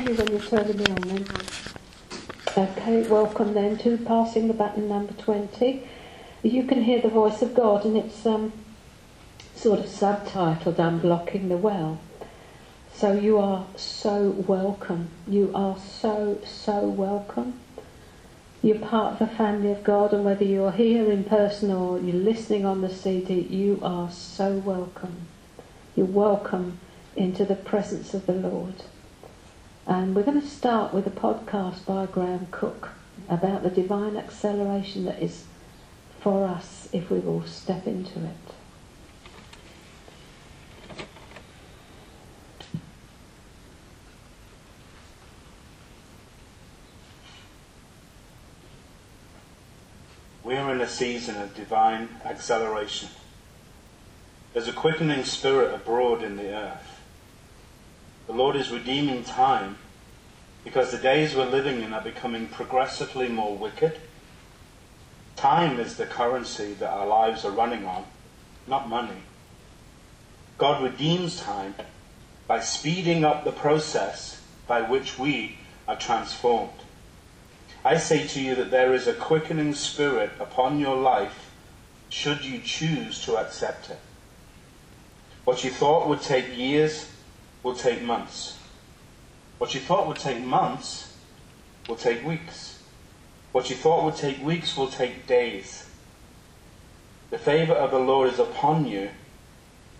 tell me when you're turning on then. Okay, welcome then to passing the baton number 20. You can hear the voice of God and it's um, sort of subtitled Unblocking the Well. So you are so welcome. You are so, so welcome. You're part of the family of God, and whether you're here in person or you're listening on the CD, you are so welcome. You're welcome into the presence of the Lord. And we're going to start with a podcast by Graham Cooke about the divine acceleration that is for us if we will step into it. We are in a season of divine acceleration. There's a quickening spirit abroad in the earth. The Lord is redeeming time because the days we're living in are becoming progressively more wicked. Time is the currency that our lives are running on, not money. God redeems time by speeding up the process by which we are transformed. I say to you that there is a quickening spirit upon your life should you choose to accept it. What you thought would take years will take months. What you thought would take months will take weeks. What you thought would take weeks will take days. The favor of the Lord is upon you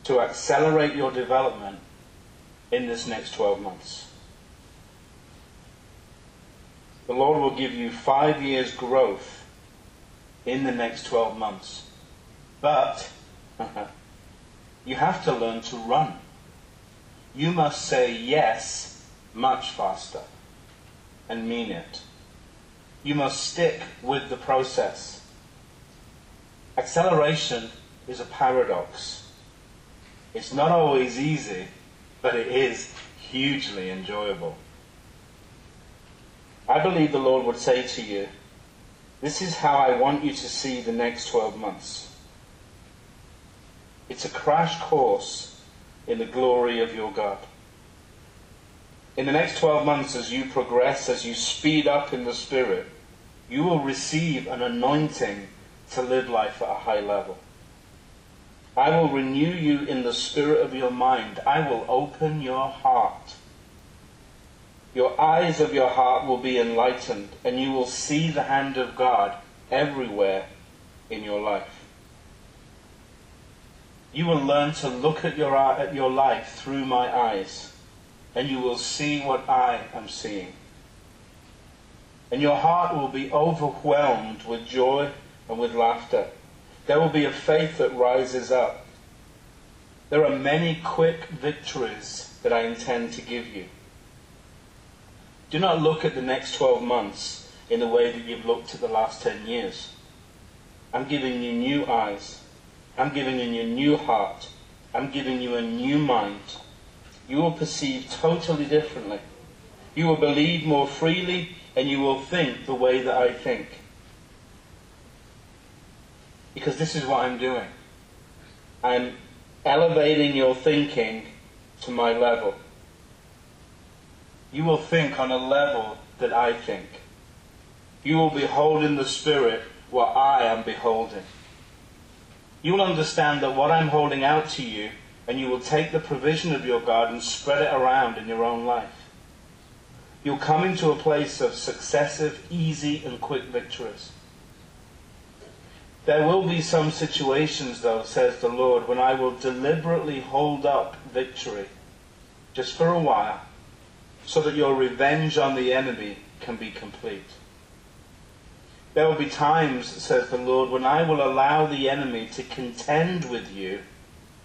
to accelerate your development in this next 12 months. The Lord will give you five years growth in the next 12 months. But you have to learn to run. You must say yes much faster and mean it. You must stick with the process. Acceleration is a paradox. It's not always easy, but it is hugely enjoyable. I believe the Lord would say to you, This is how I want you to see the next 12 months. It's a crash course in the glory of your God. In the next 12 months, as you progress, as you speed up in the Spirit, you will receive an anointing to live life at a high level. I will renew you in the spirit of your mind. I will open your heart your eyes of your heart will be enlightened, and you will see the hand of God everywhere in your life. You will learn to look at your, uh, at your life through my eyes, and you will see what I am seeing. And your heart will be overwhelmed with joy and with laughter. There will be a faith that rises up. There are many quick victories that I intend to give you. Do not look at the next 12 months in the way that you've looked at the last 10 years. I'm giving you new eyes. I'm giving you a new heart. I'm giving you a new mind. You will perceive totally differently. You will believe more freely and you will think the way that I think. Because this is what I'm doing. I'm elevating your thinking to my level you will think on a level that I think. You will behold in the Spirit what I am beholding. You will understand that what I'm holding out to you, and you will take the provision of your God and spread it around in your own life. You'll come into a place of successive, easy, and quick victories. There will be some situations, though, says the Lord, when I will deliberately hold up victory, just for a while, so that your revenge on the enemy can be complete. There will be times, says the Lord, when I will allow the enemy to contend with you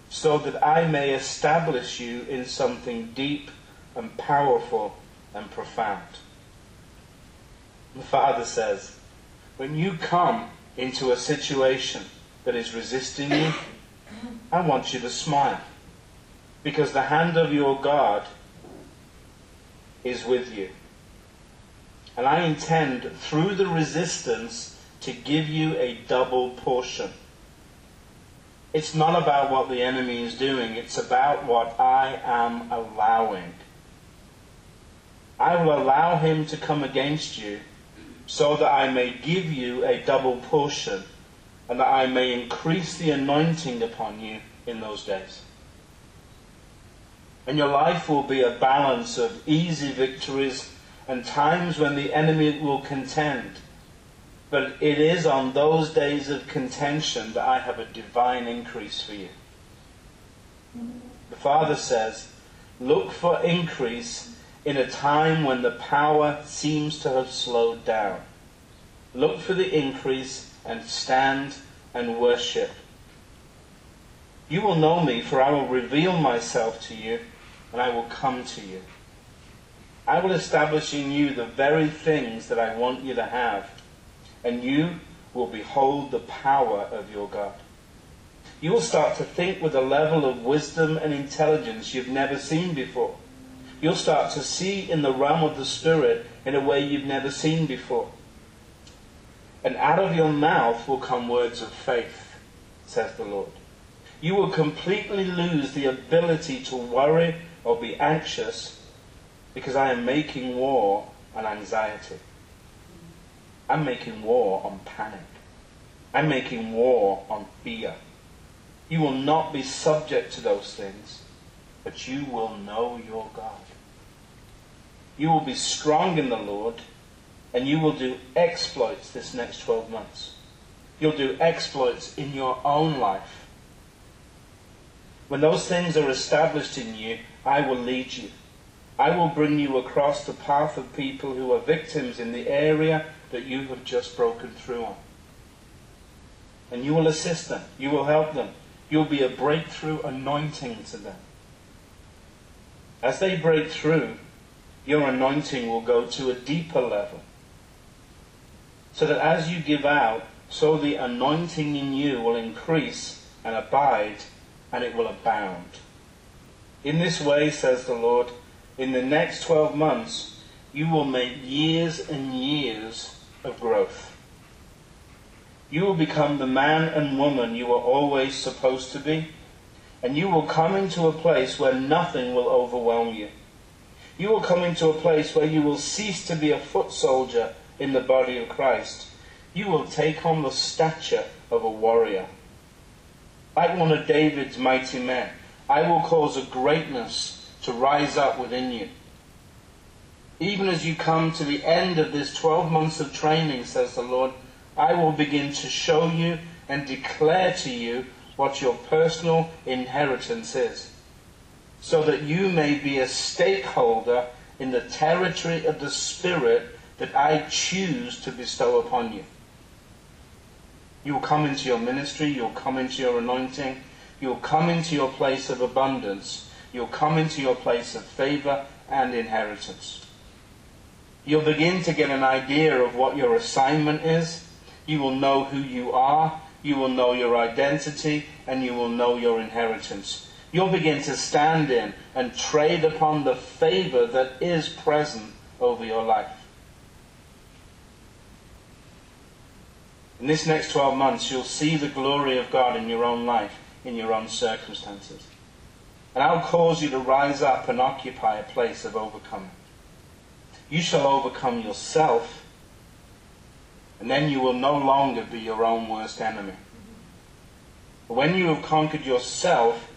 so that I may establish you in something deep and powerful and profound. The Father says, when you come into a situation that is resisting you, I want you to smile. Because the hand of your God is with you. And I intend, through the resistance, to give you a double portion. It's not about what the enemy is doing, it's about what I am allowing. I will allow him to come against you, so that I may give you a double portion, and that I may increase the anointing upon you in those days. And your life will be a balance of easy victories and times when the enemy will contend. But it is on those days of contention that I have a divine increase for you. The Father says, Look for increase in a time when the power seems to have slowed down. Look for the increase and stand and worship. You will know me, for I will reveal myself to you, and I will come to you. I will establish in you the very things that I want you to have, and you will behold the power of your God. You will start to think with a level of wisdom and intelligence you've never seen before. You'll start to see in the realm of the Spirit in a way you've never seen before. And out of your mouth will come words of faith, says the Lord. You will completely lose the ability to worry or be anxious because I am making war on anxiety. I'm making war on panic. I'm making war on fear. You will not be subject to those things, but you will know your God. You will be strong in the Lord, and you will do exploits this next 12 months. You'll do exploits in your own life. When those things are established in you, I will lead you. I will bring you across the path of people who are victims in the area that you have just broken through on. And you will assist them. You will help them. You'll be a breakthrough anointing to them. As they break through, your anointing will go to a deeper level. So that as you give out, so the anointing in you will increase and abide, and it will abound. In this way, says the Lord, in the next 12 months, you will make years and years of growth. You will become the man and woman you were always supposed to be, and you will come into a place where nothing will overwhelm you. You will come into a place where you will cease to be a foot soldier in the body of Christ. You will take on the stature of a warrior. Like one of David's mighty men, I will cause a greatness to rise up within you. Even as you come to the end of this 12 months of training, says the Lord, I will begin to show you and declare to you what your personal inheritance is, so that you may be a stakeholder in the territory of the Spirit that I choose to bestow upon you. You'll come into your ministry, you'll come into your anointing, you'll come into your place of abundance You'll come into your place of favor and inheritance. You'll begin to get an idea of what your assignment is. You will know who you are. You will know your identity and you will know your inheritance. You'll begin to stand in and trade upon the favor that is present over your life. In this next 12 months, you'll see the glory of God in your own life, in your own circumstances. And I'll cause you to rise up and occupy a place of overcoming. You shall overcome yourself, and then you will no longer be your own worst enemy. But when you have conquered yourself,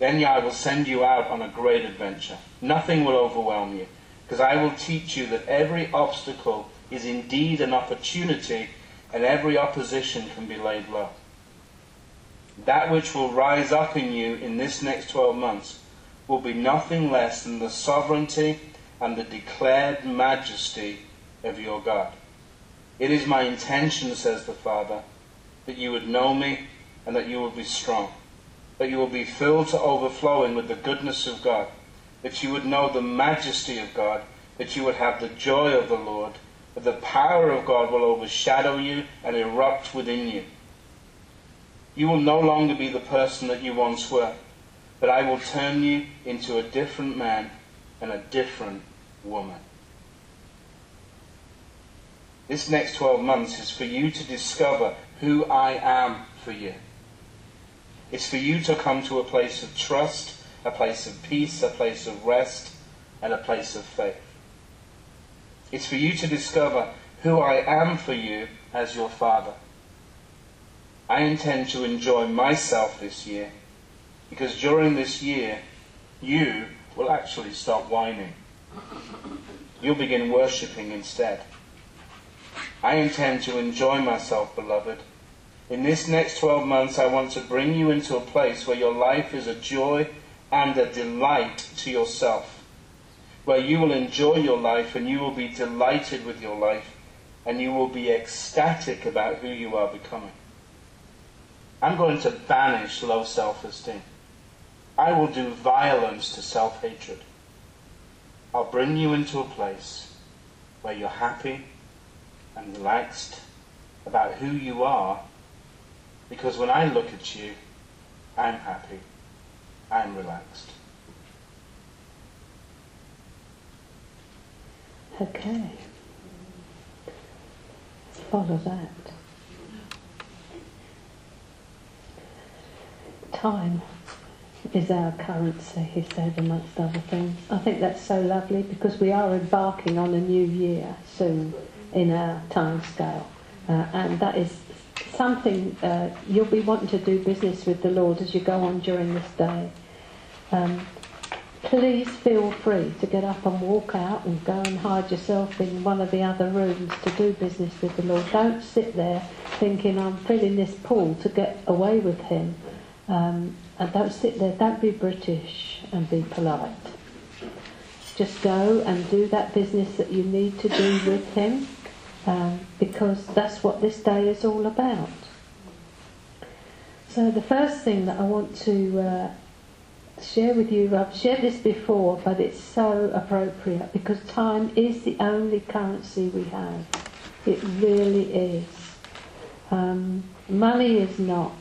then I will send you out on a great adventure. Nothing will overwhelm you, because I will teach you that every obstacle is indeed an opportunity, and every opposition can be laid low that which will rise up in you in this next 12 months will be nothing less than the sovereignty and the declared majesty of your God. It is my intention, says the Father, that you would know me and that you would be strong, that you will be filled to overflowing with the goodness of God, that you would know the majesty of God, that you would have the joy of the Lord, that the power of God will overshadow you and erupt within you you will no longer be the person that you once were, but I will turn you into a different man and a different woman. This next 12 months is for you to discover who I am for you. It's for you to come to a place of trust, a place of peace, a place of rest, and a place of faith. It's for you to discover who I am for you as your Father. I intend to enjoy myself this year because during this year you will actually stop whining. You'll begin worshipping instead. I intend to enjoy myself, beloved. In this next 12 months, I want to bring you into a place where your life is a joy and a delight to yourself. Where you will enjoy your life and you will be delighted with your life and you will be ecstatic about who you are becoming. I'm going to banish low self esteem. I will do violence to self hatred. I'll bring you into a place where you're happy and relaxed about who you are because when I look at you, I'm happy, I'm relaxed. Okay. Follow that. Time is our currency, he said, amongst other things. I think that's so lovely because we are embarking on a new year soon in our time scale. Uh, and that is something uh, you'll be wanting to do business with the Lord as you go on during this day. Um, please feel free to get up and walk out and go and hide yourself in one of the other rooms to do business with the Lord. Don't sit there thinking I'm filling this pool to get away with Him. Um, and don't sit there, don't be British and be polite. Just go and do that business that you need to do with Him um, because that's what this day is all about. So the first thing that I want to uh, share with you, I've shared this before, but it's so appropriate because time is the only currency we have. It really is. Um, money is not.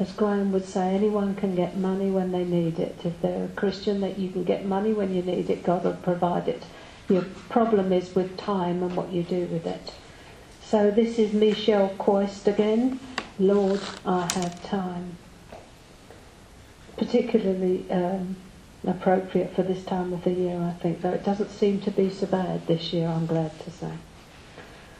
As Graham would say, anyone can get money when they need it. If they're a Christian, that you can get money when you need it, God will provide it. Your problem is with time and what you do with it. So this is Michel Quoist again. Lord, I have time. Particularly um, appropriate for this time of the year, I think, though it doesn't seem to be so bad this year, I'm glad to say.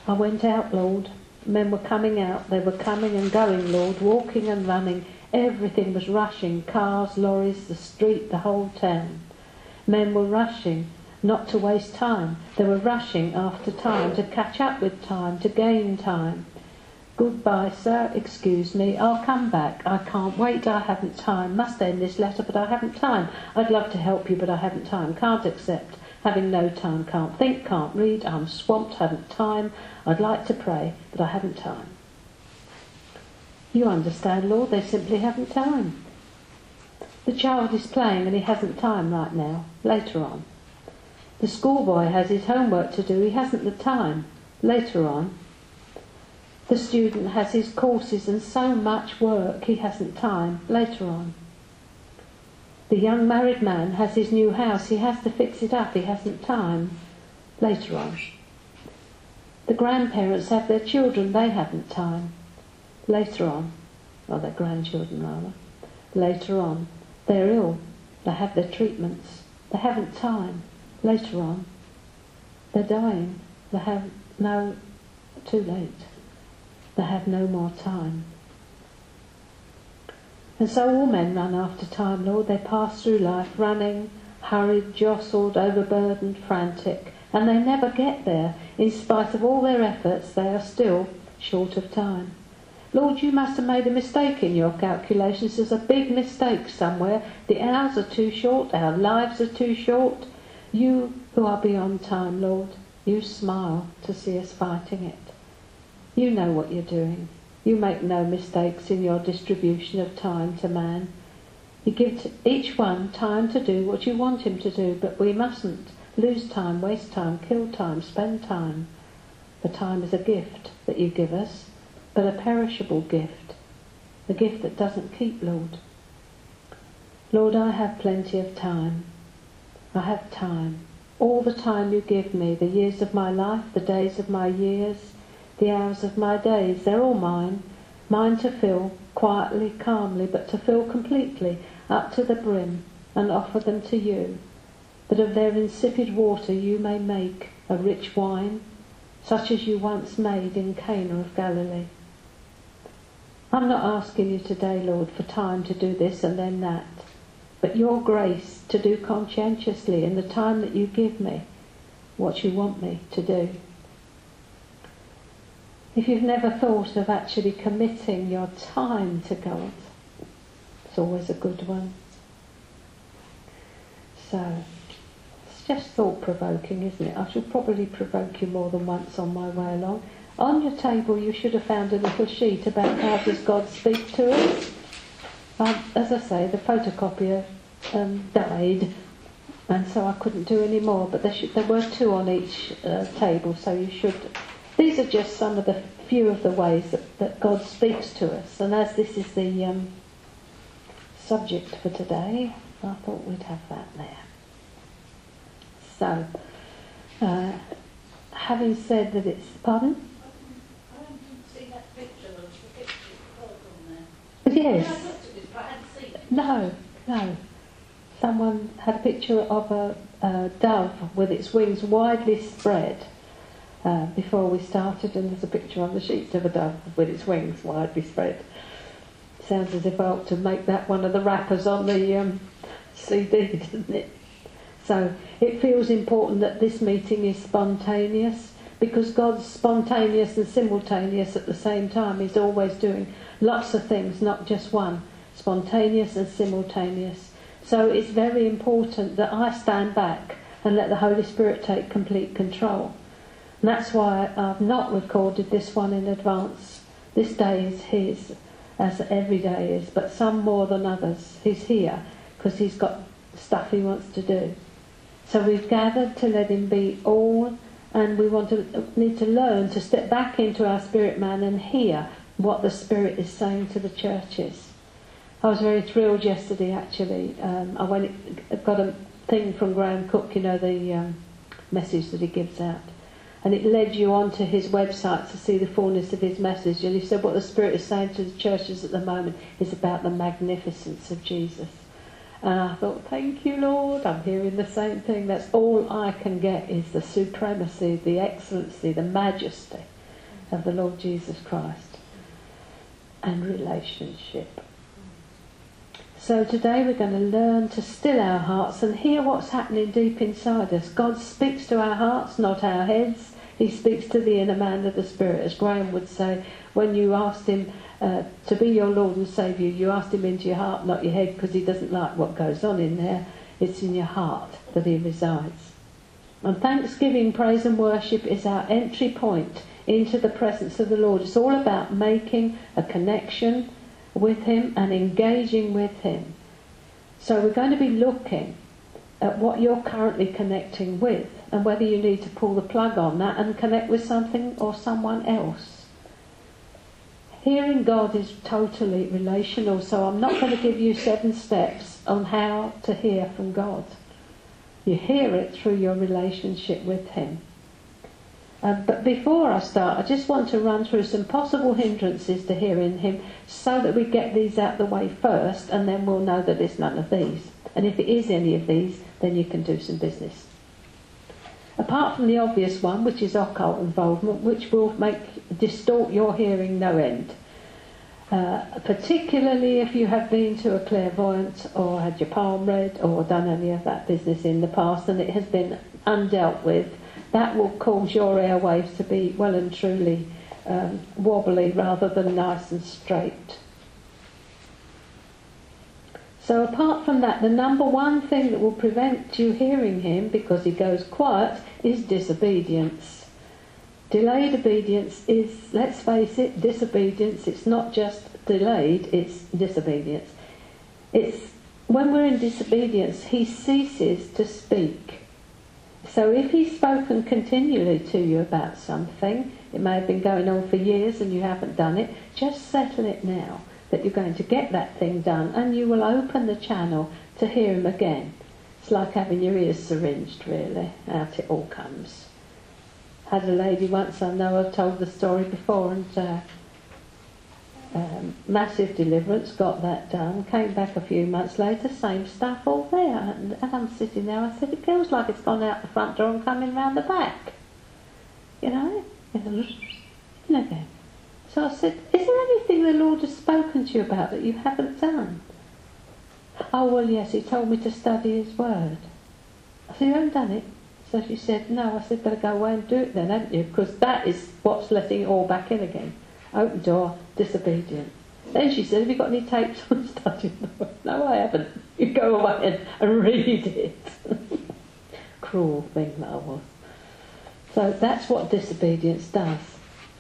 I went out, Lord. Men were coming out, they were coming and going, Lord, walking and running. Everything was rushing cars, lorries, the street, the whole town. Men were rushing not to waste time. They were rushing after time, to catch up with time, to gain time. Goodbye, sir. Excuse me. I'll come back. I can't wait. I haven't time. Must end this letter, but I haven't time. I'd love to help you, but I haven't time. Can't accept. Having no time. Can't think. Can't read. I'm swamped. Haven't time. I'd like to pray, but I haven't time. You understand, Lord. They simply haven't time. The child is playing and he hasn't time right now. Later on. The schoolboy has his homework to do, he hasn't the time. Later on, the student has his courses and so much work, he hasn't time. Later on. The young married man has his new house, he has to fix it up, he hasn't time. Later on. The grandparents have their children, they haven't time. Later on. Or their grandchildren, rather. Later on. They're ill, they have their treatments, they haven't time later on, they're dying. They have no, too late. They have no more time. And so all men run after time, Lord. They pass through life running, hurried, jostled, overburdened, frantic, and they never get there. In spite of all their efforts, they are still short of time. Lord, you must have made a mistake in your calculations. There's a big mistake somewhere. The hours are too short, our lives are too short. You who are beyond time, Lord, you smile to see us fighting it. You know what you're doing. You make no mistakes in your distribution of time to man. You give each one time to do what you want him to do, but we mustn't lose time, waste time, kill time, spend time. The time is a gift that you give us, but a perishable gift, a gift that doesn't keep, Lord. Lord, I have plenty of time. I have time. All the time you give me, the years of my life, the days of my years, the hours of my days, they're all mine. Mine to fill, quietly, calmly, but to fill completely, up to the brim, and offer them to you, that of their insipid water you may make a rich wine, such as you once made in Cana of Galilee. I'm not asking you today, Lord, for time to do this and then that, but your grace to do conscientiously in the time that you give me what you want me to do. If you've never thought of actually committing your time to God, it's always a good one. So, it's just thought provoking, isn't it? I shall probably provoke you more than once on my way along. On your table, you should have found a little sheet about how does God speak to us. Um, as I say, the photocopier um, died, and so I couldn't do any more. But there, should, there were two on each uh, table, so you should these are just some of the few of the ways that, that God speaks to us. And as this is the um, subject for today, I thought we'd have that there. So, uh, having said that it's, pardon? I didn't I haven't seen that picture color on there. Yes. No, no. Someone had a picture of a, a dove with its wings widely spread uh, before we started, and there's a picture on the sheet of a dove with its wings widely spread. Sounds as if I ought to make that one of the wrappers on the um, CD, doesn't it? So it feels important that this meeting is spontaneous because God's spontaneous and simultaneous at the same time. He's always doing lots of things, not just one. Spontaneous and simultaneous. So it's very important that I stand back and let the Holy Spirit take complete control. And that's why I've not recorded this one in advance. This day is his, as every day is, but some more than others. He's here because he's got stuff he wants to do. So we've gathered to let him be all, and we want to need to learn to step back into our spirit man and hear what the Spirit is saying to the churches. I was very thrilled yesterday. Actually, um, I went got a thing from Graham Cooke, You know the um, message that he gives out and it led you onto his website to see the fullness of his message. And he said what the Spirit is saying to the churches at the moment is about the magnificence of Jesus. And I thought, thank you, Lord. I'm hearing the same thing. That's all I can get is the supremacy, the excellency, the majesty of the Lord Jesus Christ and relationship. So today we're going to learn to still our hearts and hear what's happening deep inside us. God speaks to our hearts, not our heads. He speaks to the inner man of the spirit, as Graham would say, when you asked him uh, to be your Lord and Saviour, you asked him into your heart, not your head, because he doesn't like what goes on in there. It's in your heart that he resides. And thanksgiving, praise and worship is our entry point into the presence of the Lord. It's all about making a connection with him and engaging with him. So we're going to be looking at what you're currently connecting with and whether you need to pull the plug on that and connect with something or someone else. Hearing God is totally relational, so I'm not going to give you seven steps on how to hear from God. You hear it through your relationship with Him. Um, but before I start, I just want to run through some possible hindrances to hearing Him so that we get these out the way first and then we'll know that it's none of these. And if it is any of these, then you can do some business. Apart from the obvious one, which is occult involvement, which will make distort your hearing no end. Uh, particularly if you have been to a clairvoyant or had your palm read or done any of that business in the past and it has been undealt with, that will cause your airwaves to be well and truly um, wobbly rather than nice and straight. So apart from that, the number one thing that will prevent you hearing him because he goes quiet is disobedience. Delayed obedience is, let's face it, disobedience. It's not just delayed, it's disobedience. It's when we're in disobedience, he ceases to speak. So if he's spoken continually to you about something, it may have been going on for years and you haven't done it, just settle it now that you're going to get that thing done and you will open the channel to hear him again. It's like having your ears syringed, really, out it all comes. Had a lady once I know, I've told the story before, and uh, um, massive deliverance, got that done, came back a few months later, same stuff all there. And, and I'm sitting there, I said, it feels like it's gone out the front door and coming round the back. you know, and again. So I said, the Lord has spoken to you about that you haven't done? Oh, well, yes, he told me to study his word. Said, you haven't done it? So she said, no. I said, better go away and do it then, haven't you? Because that is what's letting it all back in again. Open door, disobedient. Then she said, have you got any tapes on studying the word? No, I haven't. You go away and, and read it. Cruel thing that I was. So that's what disobedience does.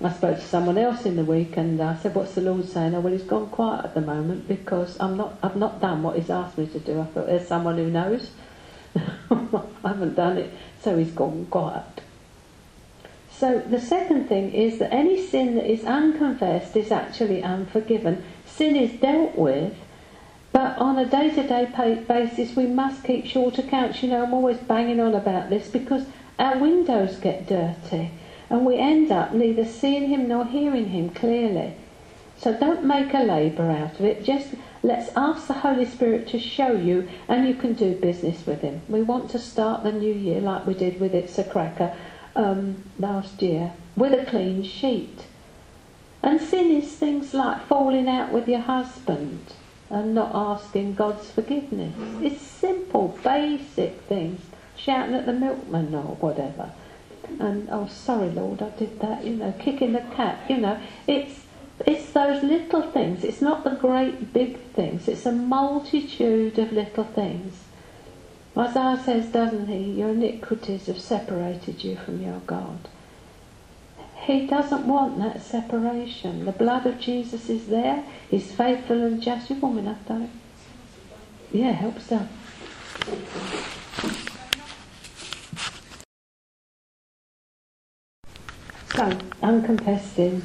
I spoke to someone else in the week and I said, what's the Lord saying? Oh, well, he's gone quiet at the moment because I'm not, I've not done what he's asked me to do. I thought, there's someone who knows. I haven't done it, so he's gone quiet. So the second thing is that any sin that is unconfessed is actually unforgiven. Sin is dealt with, but on a day-to-day basis we must keep short accounts. You know, I'm always banging on about this because our windows get dirty and we end up neither seeing him nor hearing him clearly. So don't make a labour out of it. Just let's ask the Holy Spirit to show you, and you can do business with him. We want to start the new year like we did with It's a Cracker um, last year, with a clean sheet. And sin is things like falling out with your husband and not asking God's forgiveness. It's simple, basic things. Shouting at the milkman or whatever and oh sorry Lord I did that you know kicking the cat you know. It's it's those little things. It's not the great big things. It's a multitude of little things. Isaiah says doesn't he your iniquities have separated you from your God. He doesn't want that separation. The blood of Jesus is there. He's faithful and just. You woman I've done it yeah helps them So, unconfessed sin.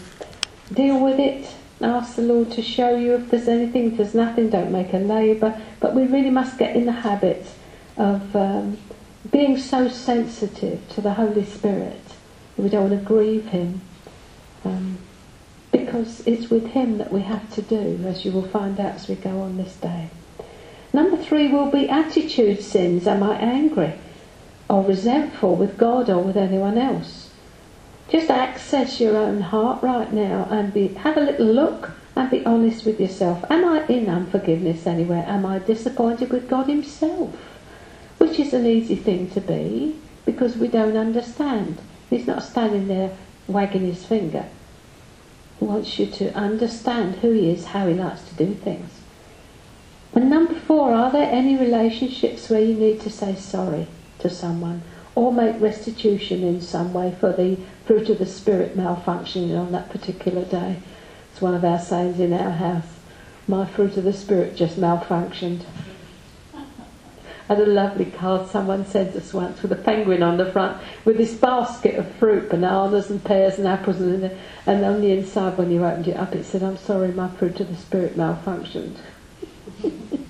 Deal with it. Ask the Lord to show you if there's anything. If there's nothing, don't make a labour. But we really must get in the habit of um, being so sensitive to the Holy Spirit. We don't want to grieve Him. Um, because it's with Him that we have to do, as you will find out as we go on this day. Number three will be attitude sins. Am I angry or resentful with God or with anyone else? Just access your own heart right now and be have a little look and be honest with yourself. Am I in unforgiveness anywhere? Am I disappointed with God Himself? Which is an easy thing to be because we don't understand. He's not standing there wagging his finger. He wants you to understand who He is, how He likes to do things. And number four, are there any relationships where you need to say sorry to someone or make restitution in some way for the fruit of the Spirit malfunctioning on that particular day. It's one of our sayings in our house. My fruit of the Spirit just malfunctioned. I had a lovely card someone sent us once with a penguin on the front with this basket of fruit, bananas and pears and apples, and, and on the inside when you opened it up it said, I'm sorry, my fruit of the Spirit malfunctioned.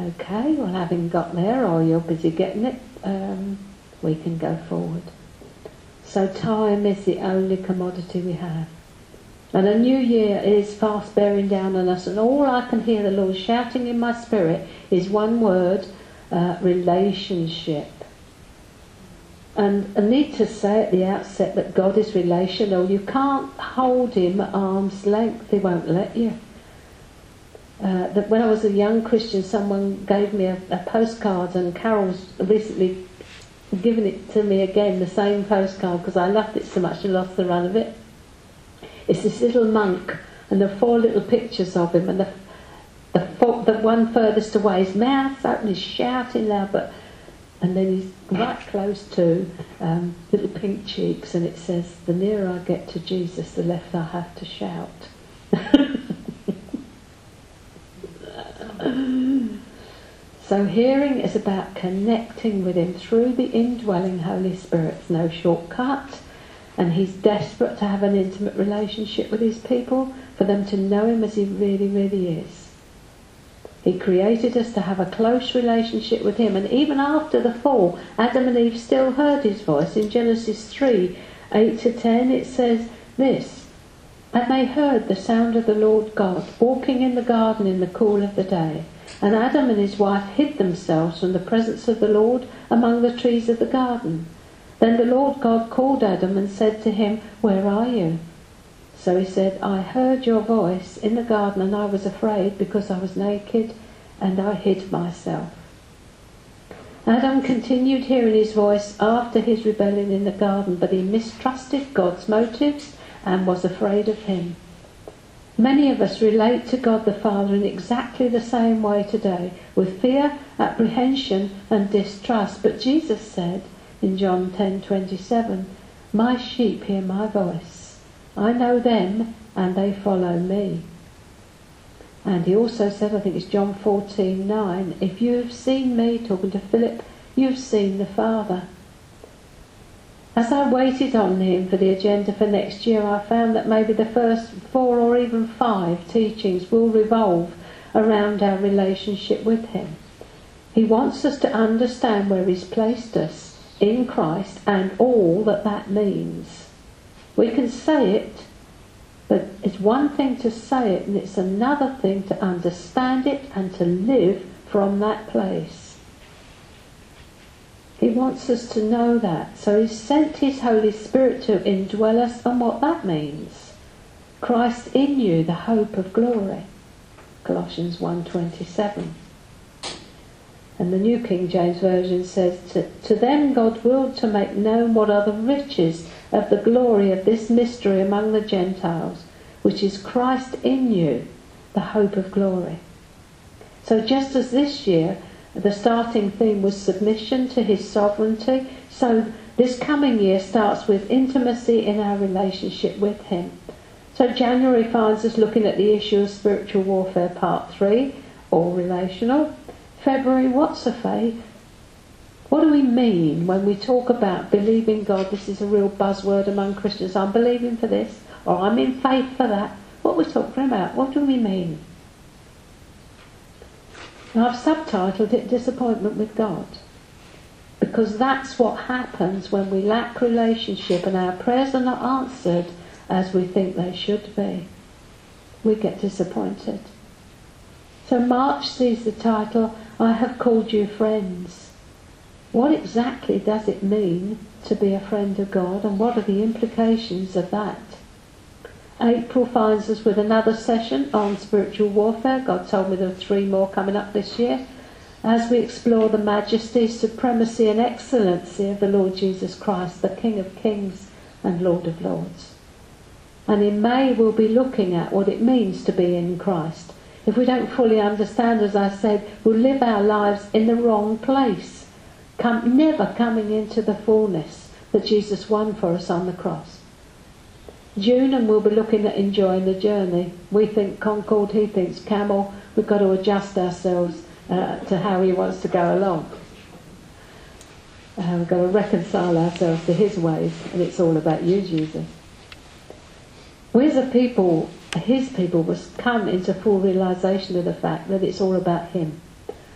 Okay, well, having got there, or you're busy getting it, um, we can go forward. So, time is the only commodity we have. And a new year is fast bearing down on us, and all I can hear the Lord shouting in my spirit is one word uh, relationship. And I need to say at the outset that God is relational. You can't hold Him at arm's length, He won't let you. Uh, that when I was a young Christian, someone gave me a, a postcard, and Carol's recently given it to me again, the same postcard, because I loved it so much and lost the run of it. It's this little monk, and there are four little pictures of him, and the the, four, the one furthest away, his mouth open, he's shouting loud, but and then he's right close to um, little pink cheeks, and it says, "The nearer I get to Jesus, the less I have to shout." So hearing is about connecting with Him through the indwelling Holy Spirit. It's no shortcut. And He's desperate to have an intimate relationship with His people, for them to know Him as He really, really is. He created us to have a close relationship with Him. And even after the fall, Adam and Eve still heard His voice. In Genesis 3 8 to 10, it says this And they heard the sound of the Lord God walking in the garden in the cool of the day. And Adam and his wife hid themselves from the presence of the Lord among the trees of the garden. Then the Lord God called Adam and said to him, Where are you? So he said, I heard your voice in the garden and I was afraid because I was naked and I hid myself. Adam continued hearing his voice after his rebellion in the garden, but he mistrusted God's motives and was afraid of him. Many of us relate to God the Father in exactly the same way today, with fear, apprehension, and distrust. But Jesus said in John 10:27, "My sheep hear my voice. I know them, and they follow me." And he also said, I think it's John 14 9, if you have seen me, talking to Philip, you've seen the Father. As I waited on him for the agenda for next year, I found that maybe the first four or even five teachings will revolve around our relationship with him. He wants us to understand where he's placed us in Christ and all that that means. We can say it but it's one thing to say it and it's another thing to understand it and to live from that place. He wants us to know that. So he sent his Holy Spirit to indwell us and what that means. Christ in you, the hope of glory. Colossians 1.27. And the New King James Version says, to, to them God willed to make known what are the riches of the glory of this mystery among the Gentiles, which is Christ in you, the hope of glory. So just as this year the starting theme was submission to his sovereignty, so this coming year starts with intimacy in our relationship with him. So January finds us looking at the issue of spiritual warfare part 3, all relational. February, what's a faith? What do we mean when we talk about believing God? This is a real buzzword among Christians. I'm believing for this, or I'm in faith for that. What we're we talking about? What do we mean? I've subtitled it Disappointment with God. Because that's what happens when we lack relationship and our prayers are not answered as we think they should be. We get disappointed. So March sees the title, I have called you friends. What exactly does it mean to be a friend of God and what are the implications of that? April finds us with another session on spiritual warfare. God told me there are three more coming up this year as we explore the majesty, supremacy and excellency of the Lord Jesus Christ, the King of Kings and Lord of Lords. And in May we'll be looking at what it means to be in Christ. If we don't fully understand, as I said, we'll live our lives in the wrong place, come, never coming into the fullness that Jesus won for us on the cross. June and we'll be looking at enjoying the journey. We think Concorde, he thinks Camel. We've got to adjust ourselves uh, to how he wants to go along. Uh, we've got to reconcile ourselves to his ways, and it's all about you, Jesus. We as a people, his people, must come into full realization of the fact that it's all about him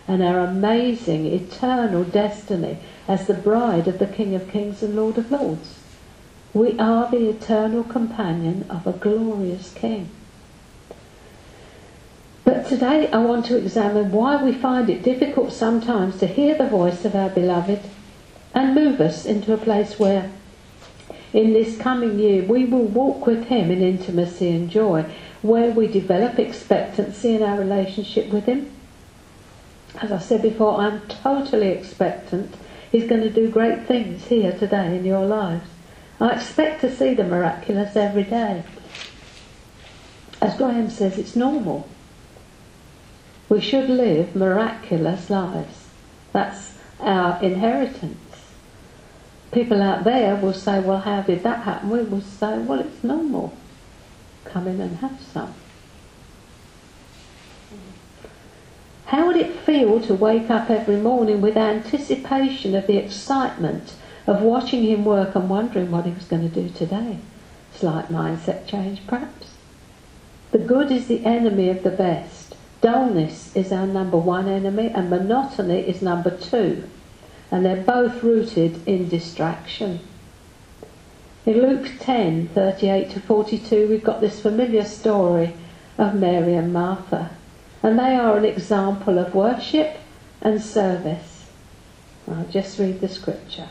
and our amazing eternal destiny as the bride of the King of Kings and Lord of Lords. We are the eternal companion of a glorious King. But today I want to examine why we find it difficult sometimes to hear the voice of our beloved and move us into a place where in this coming year we will walk with him in intimacy and joy, where we develop expectancy in our relationship with him. As I said before, I'm totally expectant he's going to do great things here today in your lives. I expect to see the miraculous every day. As Graham says, it's normal. We should live miraculous lives. That's our inheritance. People out there will say, well, how did that happen? We will say, well, it's normal. Come in and have some. How would it feel to wake up every morning with anticipation of the excitement of watching him work and wondering what he was going to do today. Slight mindset change, perhaps. The good is the enemy of the best. Dullness is our number one enemy, and monotony is number two. And they're both rooted in distraction. In Luke 10 38 to 42, we've got this familiar story of Mary and Martha. And they are an example of worship and service. I'll just read the scripture.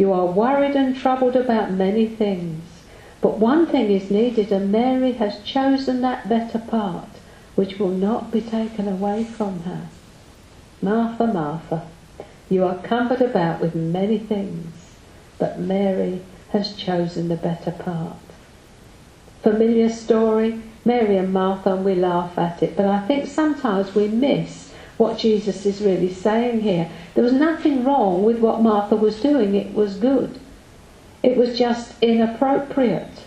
you are worried and troubled about many things, but one thing is needed, and Mary has chosen that better part, which will not be taken away from her. Martha, Martha, you are cumbered about with many things, but Mary has chosen the better part. Familiar story, Mary and Martha, and we laugh at it, but I think sometimes we miss what Jesus is really saying here. There was nothing wrong with what Martha was doing, it was good. It was just inappropriate.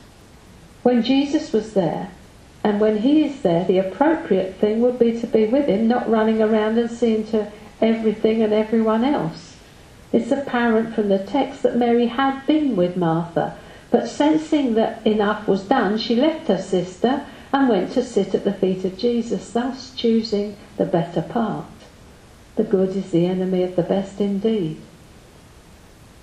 When Jesus was there, and when he is there, the appropriate thing would be to be with him, not running around and seeing to everything and everyone else. It's apparent from the text that Mary had been with Martha, but sensing that enough was done, she left her sister and went to sit at the feet of Jesus, thus choosing the better part. The good is the enemy of the best indeed.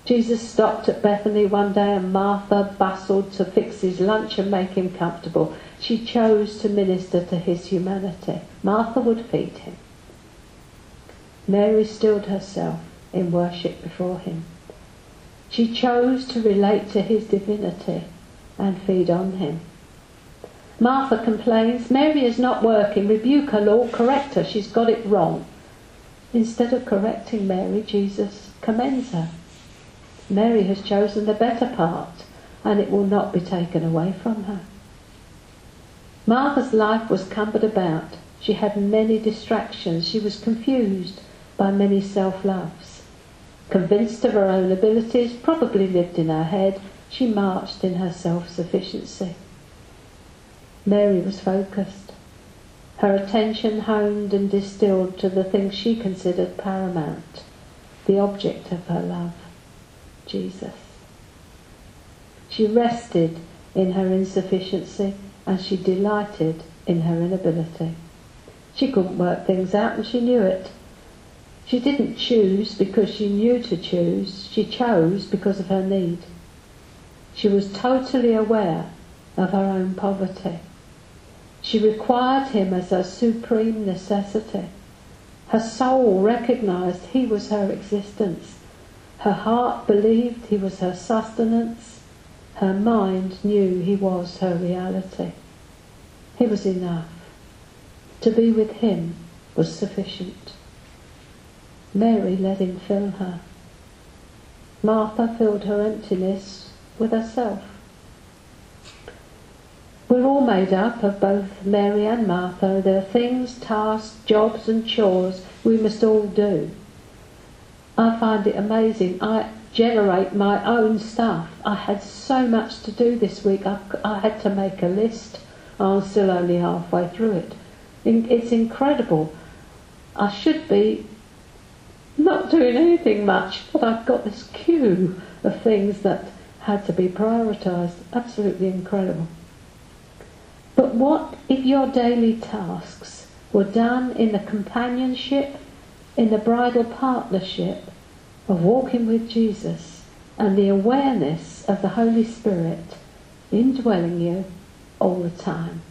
Jesus stopped at Bethany one day and Martha bustled to fix his lunch and make him comfortable. She chose to minister to his humanity. Martha would feed him. Mary stilled herself in worship before him. She chose to relate to his divinity and feed on him. Martha complains, Mary is not working, rebuke her, Lord, correct her, she's got it wrong. Instead of correcting Mary, Jesus commends her. Mary has chosen the better part, and it will not be taken away from her. Martha's life was cumbered about. She had many distractions. She was confused by many self-loves. Convinced of her own abilities, probably lived in her head, she marched in her self-sufficiency. Mary was focused, her attention honed and distilled to the thing she considered paramount, the object of her love, Jesus. She rested in her insufficiency and she delighted in her inability. She couldn't work things out and she knew it. She didn't choose because she knew to choose, she chose because of her need. She was totally aware of her own poverty. She required him as her supreme necessity. Her soul recognized he was her existence. Her heart believed he was her sustenance. Her mind knew he was her reality. He was enough. To be with him was sufficient. Mary let him fill her. Martha filled her emptiness with herself. We're all made up of both Mary and Martha. There are things, tasks, jobs and chores we must all do. I find it amazing. I generate my own stuff. I had so much to do this week. I, I had to make a list. I'm still only halfway through it. It's incredible. I should be not doing anything much, but I've got this queue of things that had to be prioritised. Absolutely incredible. But what if your daily tasks were done in the companionship, in the bridal partnership of walking with Jesus and the awareness of the Holy Spirit indwelling you all the time?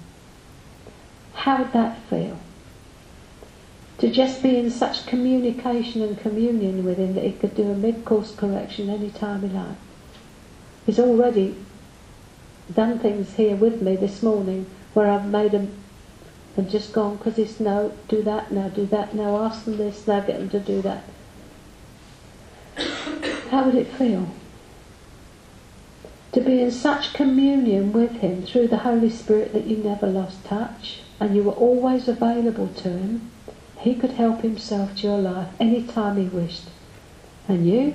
How would that feel? To just be in such communication and communion with Him that He could do a mid-course correction any time He liked. He's already done things here with me this morning where I've made them and just gone because it's no, do that now, do that now, ask them this, now get them to do that. How would it feel? To be in such communion with Him through the Holy Spirit that you never lost touch and you were always available to Him. He could help Himself to your life any time He wished. And you?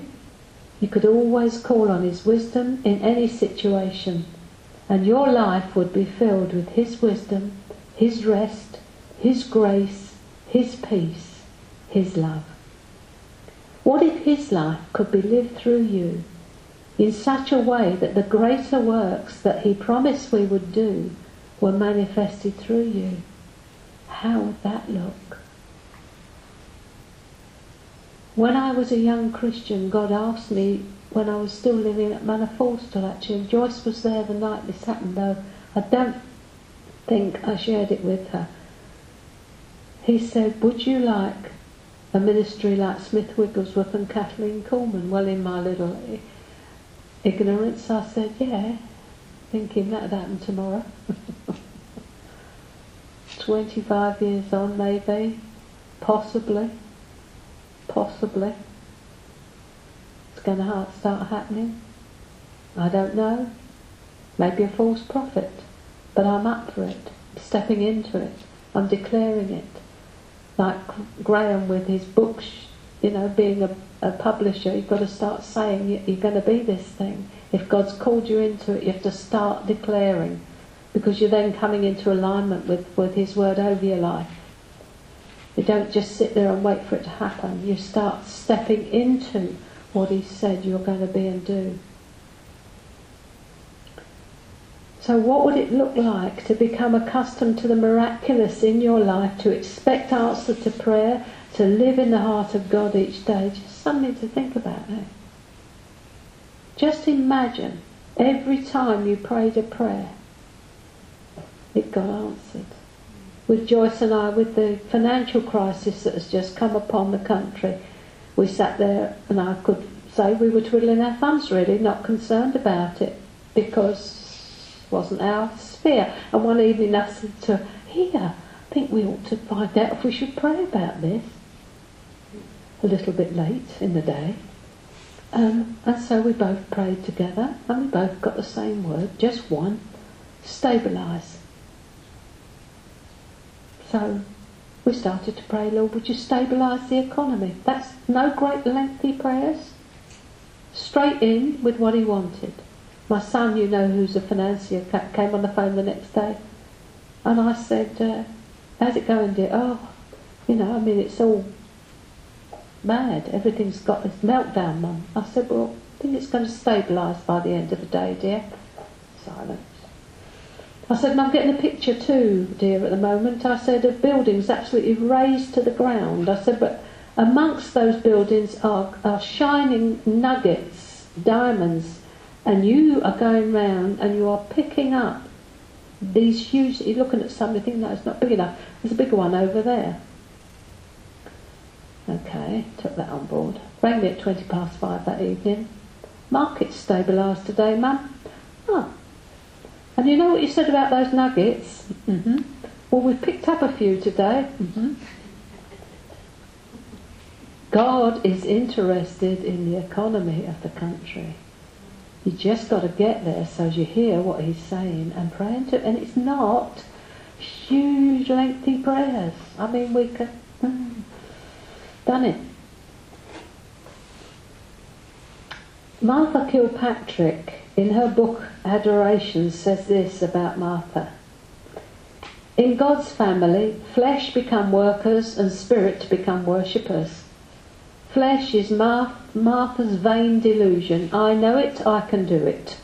You could always call on His wisdom in any situation and your life would be filled with His wisdom, His rest, His grace, His peace, His love. What if His life could be lived through you in such a way that the greater works that he promised we would do were manifested through you. How would that look? When I was a young Christian, God asked me, when I was still living at Manor Falstall actually, Joyce was there the night this happened, though I don't think I shared it with her. He said, Would you like a ministry like Smith Wigglesworth and Kathryn Kuhlman? Well, in my little ignorance, I said, Yeah, thinking that'd happen tomorrow. 25 years on, maybe, possibly, possibly. Going to start happening. I don't know. Maybe a false prophet. But I'm up for it, stepping into it. I'm declaring it. Like Graham with his books, you know, being a, a publisher, you've got to start saying you're going to be this thing. If God's called you into it, you have to start declaring because you're then coming into alignment with, with His Word over your life. You don't just sit there and wait for it to happen. You start stepping into what He said you're going to be and do. So, what would it look like to become accustomed to the miraculous in your life, to expect answer to prayer, to live in the heart of God each day? Just something to think about. Just imagine every time you prayed a prayer, it got answered. With Joyce and I, with the financial crisis that has just come upon the country, we sat there and I could say we were twiddling our thumbs really, not concerned about it because it wasn't our sphere. And one evening I said to her, here, I think we ought to find out if we should pray about this. A little bit late in the day. Um, and so we both prayed together and we both got the same word, just one, stabilise. So we started to pray, Lord, would you stabilise the economy? That's no great lengthy prayers. Straight in with what he wanted. My son, you know, who's a financier, came on the phone the next day, and I said, uh, "How's it going, dear?" Oh, you know, I mean, it's all mad. Everything's got this meltdown, Mum. I said, "Well, I think it's going to stabilise by the end of the day, dear." Silence. I said, and I'm getting a picture too, dear, at the moment. I said, of buildings absolutely razed to the ground. I said, but amongst those buildings are, are shining nuggets, diamonds, and you are going round and you are picking up these huge, you're looking at something thinking that it's not big enough. There's a bigger one over there. Okay, took that on board. Rang me at 20 past five that evening. Market's stabilised today, mum. Oh. And you know what you said about those nuggets? Mm-hmm. Well, we've picked up a few today. Mm-hmm. God is interested in the economy of the country. You just got to get there so you hear what he's saying and pray into it. And it's not huge, lengthy prayers. I mean, we can. Mm, done it. Martha Kilpatrick, in her book Adoration, says this about Martha. In God's family, flesh become workers and spirit become worshippers. Flesh is Martha's vain delusion. I know it, I can do it.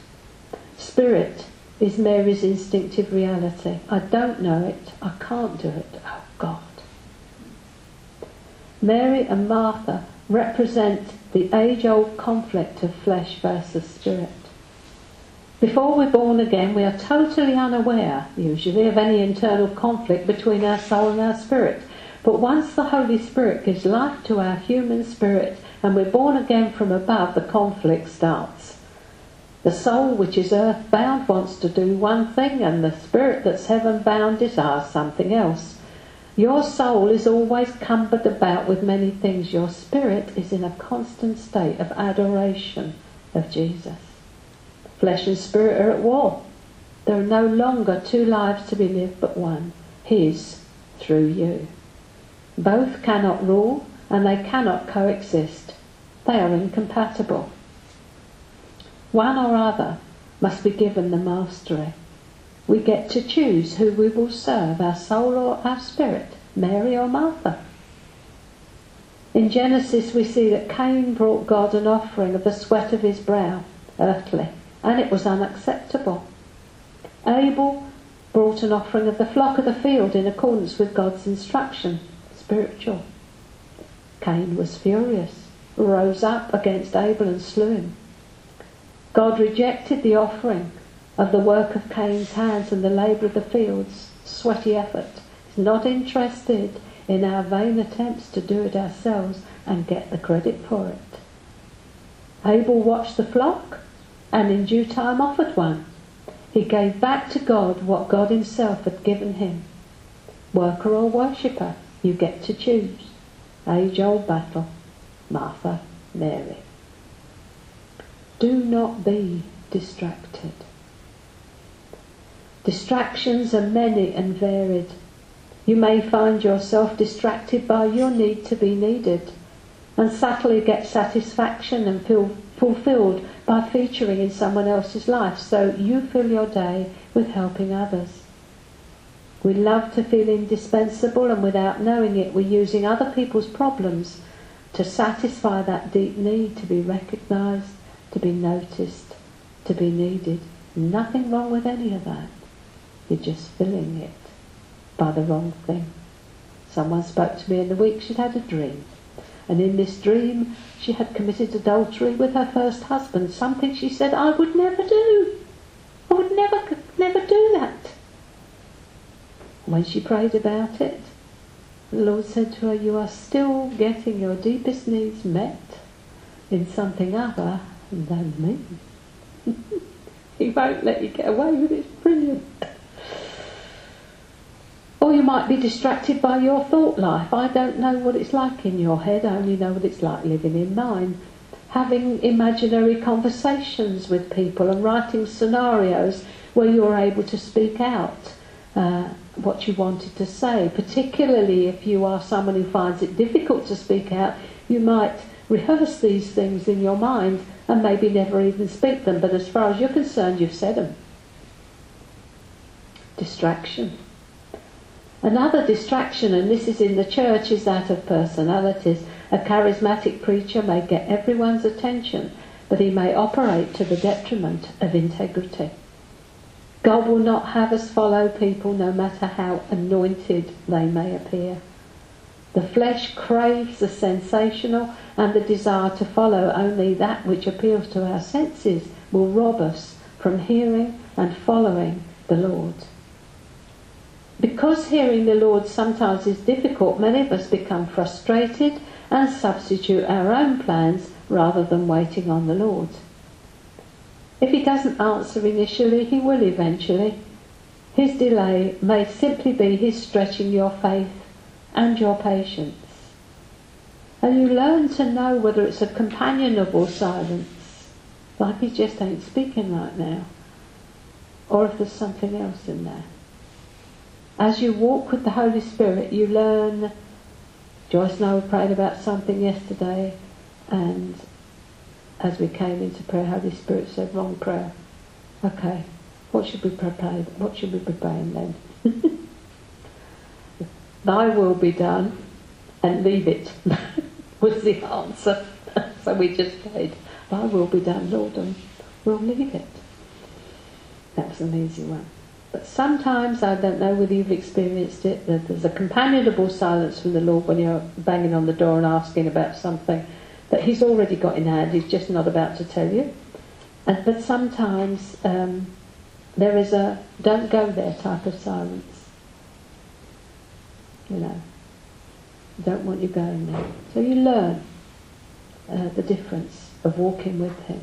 Spirit is Mary's instinctive reality. I don't know it, I can't do it. Oh God. Mary and Martha represent the age old conflict of flesh versus spirit. Before we're born again, we are totally unaware, usually, of any internal conflict between our soul and our spirit. But once the Holy Spirit gives life to our human spirit and we're born again from above, the conflict starts. The soul, which is earth bound, wants to do one thing, and the spirit that's heaven bound desires something else. Your soul is always cumbered about with many things. Your spirit is in a constant state of adoration of Jesus. Flesh and spirit are at war. There are no longer two lives to be lived but one, His through you. Both cannot rule and they cannot coexist. They are incompatible. One or other must be given the mastery. We get to choose who we will serve, our soul or our spirit, Mary or Martha. In Genesis, we see that Cain brought God an offering of the sweat of his brow, earthly, and it was unacceptable. Abel brought an offering of the flock of the field in accordance with God's instruction, spiritual. Cain was furious, rose up against Abel and slew him. God rejected the offering of the work of Cain's hands and the labour of the fields, sweaty effort. He's not interested in our vain attempts to do it ourselves and get the credit for it. Abel watched the flock and in due time offered one. He gave back to God what God Himself had given him. Worker or worshipper, you get to choose. Age old battle. Martha, Mary. Do not be distracted. Distractions are many and varied. You may find yourself distracted by your need to be needed and subtly get satisfaction and feel fulfilled by featuring in someone else's life, so you fill your day with helping others. We love to feel indispensable, and without knowing it, we're using other people's problems to satisfy that deep need to be recognised, to be noticed, to be needed. Nothing wrong with any of that. You're just filling it by the wrong thing. Someone spoke to me in the week she'd had a dream. And in this dream, she had committed adultery with her first husband, something she said I would never do. I would never, never do that. When she prayed about it, the Lord said to her, You are still getting your deepest needs met in something other than me. he won't let you get away with it. It's brilliant. Or you might be distracted by your thought life. I don't know what it's like in your head, I only know what it's like living in mine. Having imaginary conversations with people and writing scenarios where you're able to speak out uh, what you wanted to say. Particularly if you are someone who finds it difficult to speak out, you might rehearse these things in your mind and maybe never even speak them, but as far as you're concerned, you've said them. Distraction. Another distraction, and this is in the church, is that of personalities. A charismatic preacher may get everyone's attention, but he may operate to the detriment of integrity. God will not have us follow people no matter how anointed they may appear. The flesh craves the sensational and the desire to follow only that which appeals to our senses will rob us from hearing and following the Lord. Because hearing the Lord sometimes is difficult, many of us become frustrated and substitute our own plans rather than waiting on the Lord. If he doesn't answer initially, he will eventually. His delay may simply be his stretching your faith and your patience. And you learn to know whether it's a companionable silence, like he just ain't speaking right now, or if there's something else in there as you walk with the Holy Spirit, you learn. Joyce and I were praying about something yesterday, and as we came into prayer, the Holy Spirit said, "Wrong prayer." Okay, what should we pray? What should we be praying then? Thy will be done, and leave it was the answer. so we just prayed, Thy will be done, Lord, and we'll leave it. That was an easy one. But sometimes, I don't know whether you've experienced it, that there's a companionable silence from the Lord when you're banging on the door and asking about something that He's already got in hand, He's just not about to tell you. And, but sometimes um, there is a don't go there type of silence. You know, don't want you going there. So you learn uh, the difference of walking with Him.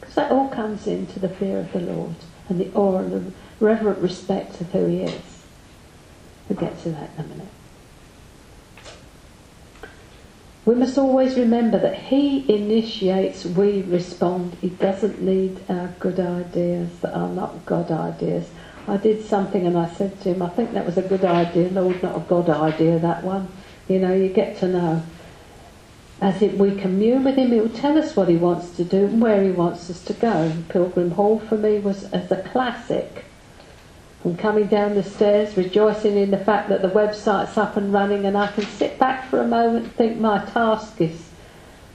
Because that all comes into the fear of the Lord and the awe and the reverent respect of who he is. We'll get to that in a minute. We must always remember that he initiates, we respond. He doesn't need our good ideas that are not God ideas. I did something and I said to him, I think that was a good idea, Lord, not a God idea, that one. You know, you get to know. As if we commune with him, he will tell us what he wants to do and where he wants us to go. Pilgrim Hall for me was as a classic and coming down the stairs, rejoicing in the fact that the website's up and running, and I can sit back for a moment and think my task is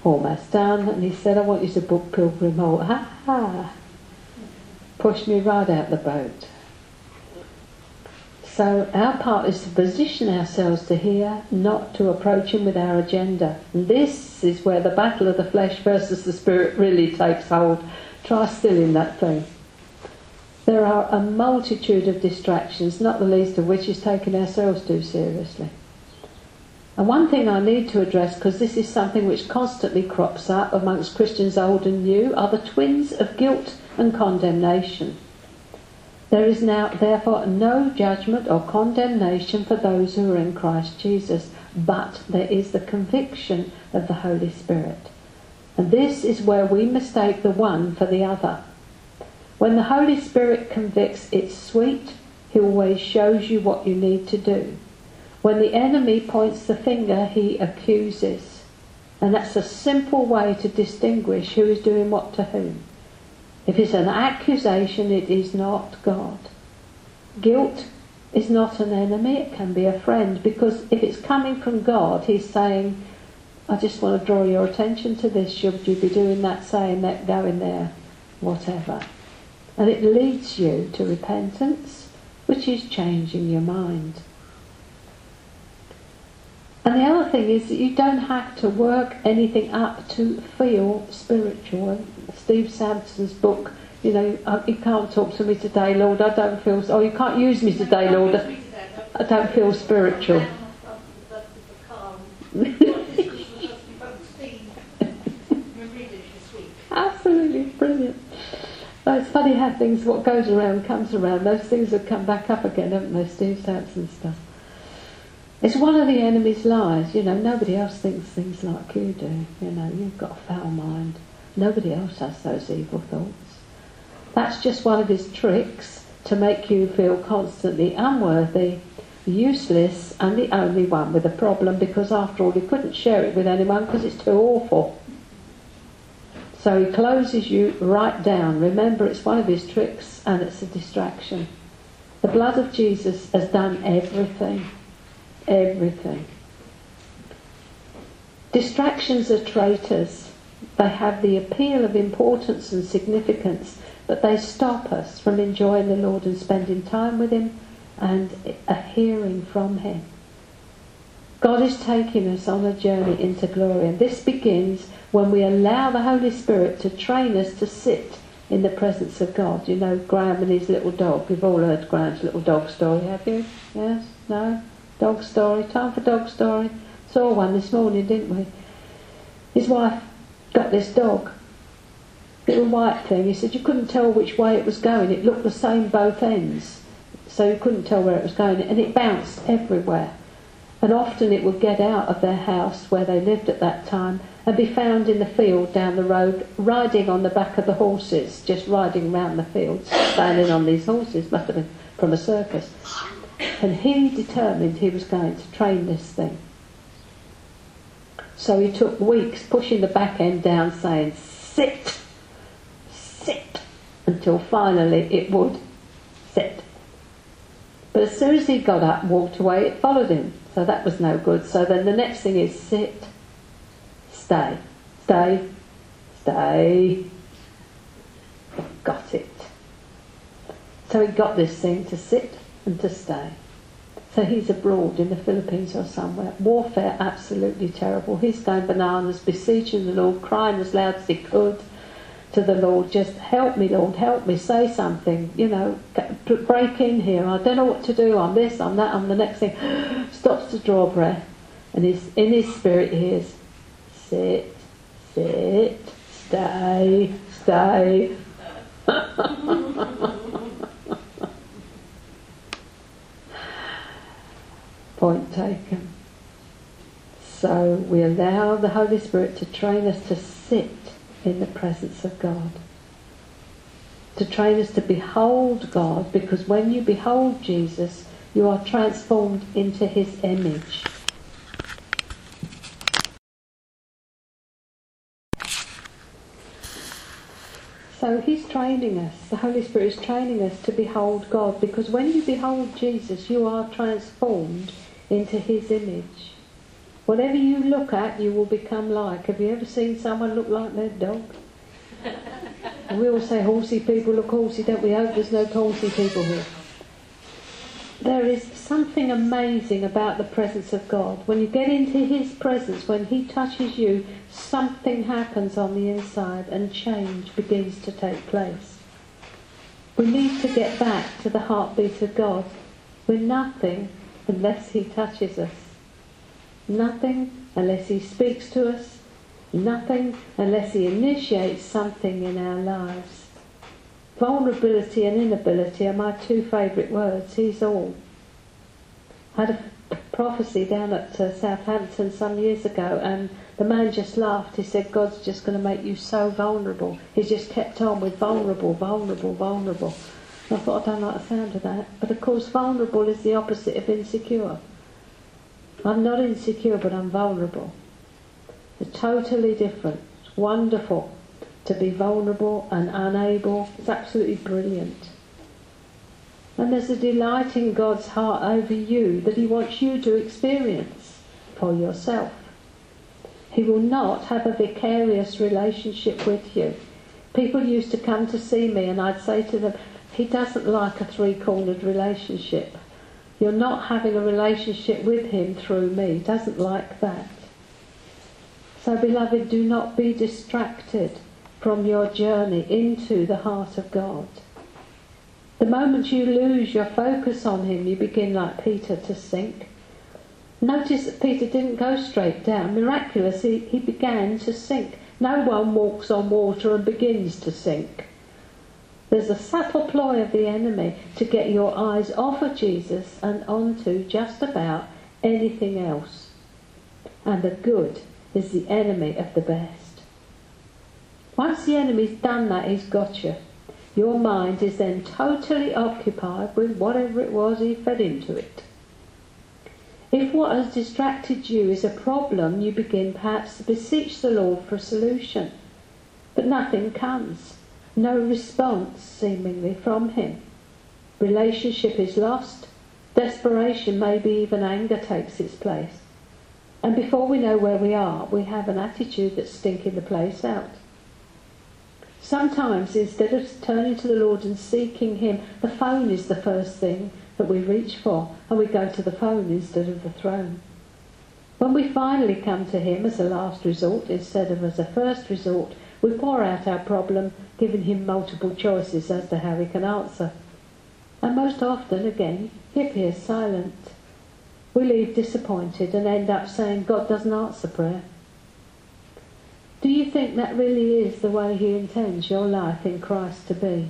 almost done, and he said, I want you to book Pilgrim Hall. Ha ha! Pushed me right out the boat. So our part is to position ourselves to hear, not to approach him with our agenda. And this is where the battle of the flesh versus the spirit really takes hold. Try still in that thing. There are a multitude of distractions, not the least of which is taking ourselves too seriously. And one thing I need to address, because this is something which constantly crops up amongst Christians old and new, are the twins of guilt and condemnation. There is now, therefore, no judgment or condemnation for those who are in Christ Jesus, but there is the conviction of the Holy Spirit. And this is where we mistake the one for the other. When the Holy Spirit convicts, it's sweet. He always shows you what you need to do. When the enemy points the finger, he accuses. And that's a simple way to distinguish who is doing what to whom. If it's an accusation, it is not God. Guilt is not an enemy, it can be a friend, because if it's coming from God, He's saying, I just want to draw your attention to this. Should you be doing that, saying that, going there, whatever. And it leads you to repentance, which is changing your mind. And the other thing is that you don't have to work anything up to feel spiritual. Steve Sampson's book, you know, uh, you can't talk to me today, Lord, I don't feel, oh, you can't use me today, Lord, I don't feel spiritual. Absolutely brilliant. it's funny how things, what goes around comes around. Those things have come back up again, haven't they? Steve Sampson stuff. It's one of the enemy's lies. You know, nobody else thinks things like you do. You know, you've got a foul mind. Nobody else has those evil thoughts. That's just one of his tricks to make you feel constantly unworthy, useless, and the only one with a problem because, after all, he couldn't share it with anyone because it's too awful. So he closes you right down. Remember, it's one of his tricks and it's a distraction. The blood of Jesus has done everything everything. Distractions are traitors. They have the appeal of importance and significance, but they stop us from enjoying the Lord and spending time with Him and a hearing from Him. God is taking us on a journey into glory, and this begins when we allow the Holy Spirit to train us to sit in the presence of God. You know, Graham and his little dog. You've all heard Graham's little dog story, have you? Yes? No? Dog story, time for dog story. Saw one this morning, didn't we? His wife got this dog, little white thing. He said you couldn't tell which way it was going. It looked the same both ends, so you couldn't tell where it was going, and it bounced everywhere. And often it would get out of their house where they lived at that time and be found in the field down the road, riding on the back of the horses, just riding round the fields, standing on these horses, must have been from a circus. And he determined he was going to train this thing. So he took weeks pushing the back end down, saying, sit, sit, until finally it would sit. But as soon as he got up and walked away, it followed him. So that was no good. So then the next thing is sit, stay, stay, stay. Got it. So he got this thing to sit and to stay. So he's abroad in the Philippines or somewhere. Warfare absolutely terrible. He's going bananas, beseeching the Lord, crying as loud as he could to the Lord, just help me, Lord, help me, say something, you know, break in here. I don't know what to do. I'm this, I'm that, I'm the next thing. Stops to draw breath. And he's, in his spirit he hears, sit, sit, stay, stay. Point taken. So we allow the Holy Spirit to train us to sit in the presence of God. To train us to behold God, because when you behold Jesus, you are transformed into his image. So he's training us, the Holy Spirit is training us to behold God, because when you behold Jesus, you are transformed into his image. Whatever you look at, you will become like. Have you ever seen someone look like their dog? we all say horsey people look horsey, don't we? Hope there's no horsey people here. There is something amazing about the presence of God. When you get into His presence, when He touches you, something happens on the inside and change begins to take place. We need to get back to the heartbeat of God. We're nothing unless He touches us. Nothing unless He speaks to us. Nothing unless He initiates something in our lives. Vulnerability and inability are my two favourite words. He's all. I had a prophecy down at uh, Southampton some years ago, and the man just laughed. He said, God's just going to make you so vulnerable. He's just kept on with vulnerable, vulnerable, vulnerable. I thought, I like the sound of that. But of course, vulnerable is the opposite of insecure. I'm not insecure, but I'm vulnerable. They're totally different. It's wonderful to be vulnerable and unable. It's absolutely brilliant. And there's a delight in God's heart over you that He wants you to experience for yourself. He will not have a vicarious relationship with you. People used to come to see me and I'd say to them, He doesn't like a three cornered relationship. You're not having a relationship with him through me. He doesn't like that. So, beloved, do not be distracted from your journey into the heart of God. The moment you lose your focus on him, you begin like Peter to sink. Notice that Peter didn't go straight down. Miraculously, he began to sink. No one walks on water and begins to sink. There's a subtle ploy of the enemy to get your eyes off of Jesus and onto just about anything else. And the good is the enemy of the best. Once the enemy's done that, he's got you. Your mind is then totally occupied with whatever it was he fed into it. If what has distracted you is a problem, you begin perhaps to beseech the Lord for a solution. But nothing comes no response seemingly from him. Relationship is lost, desperation, maybe even anger takes its place. And before we know where we are, we have an attitude that's stinking the place out. Sometimes, instead of turning to the Lord and seeking Him, the phone is the first thing that we reach for, and we go to the phone instead of the throne. When we finally come to Him as a last resort instead of as a first resort, we pour out our problem, giving him multiple choices as to how he can answer. And most often, again, he appears silent. We leave disappointed and end up saying God doesn't answer prayer. Do you think that really is the way he intends your life in Christ to be?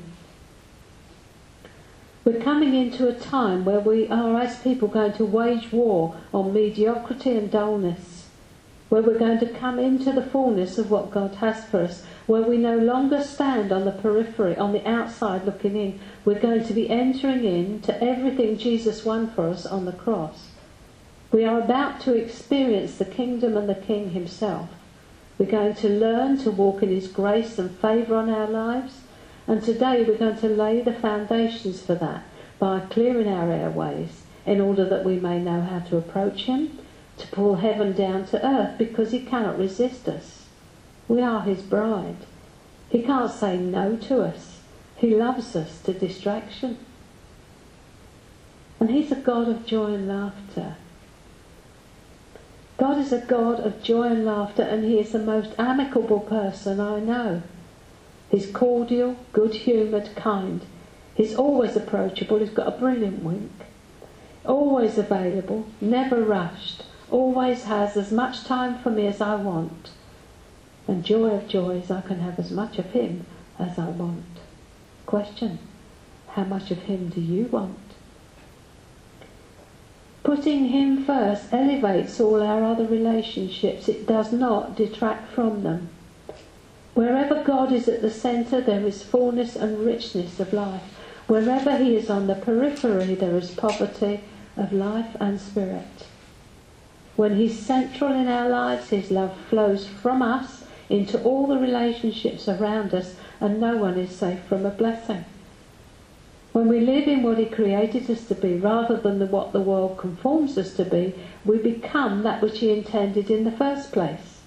We're coming into a time where we are, as people, going to wage war on mediocrity and dullness where we're going to come into the fullness of what God has for us, where we no longer stand on the periphery, on the outside looking in. We're going to be entering into everything Jesus won for us on the cross. We are about to experience the kingdom and the King himself. We're going to learn to walk in his grace and favour on our lives. And today we're going to lay the foundations for that by clearing our airways in order that we may know how to approach him to pull heaven down to earth because he cannot resist us. We are his bride. He can't say no to us. He loves us to distraction. And he's a God of joy and laughter. God is a God of joy and laughter, and he is the most amicable person I know. He's cordial, good-humoured, kind. He's always approachable. He's got a brilliant wink. Always available, never rushed, always has as much time for me as I want. And joy of joys, I can have as much of him as I want. Question, how much of him do you want? Putting him first elevates all our other relationships. It does not detract from them. Wherever God is at the centre, there is fullness and richness of life. Wherever he is on the periphery, there is poverty of life and spirit. When He's central in our lives, His love flows from us into all the relationships around us, and no one is safe from a blessing. When we live in what He created us to be rather than the, what the world conforms us to be, we become that which He intended in the first place.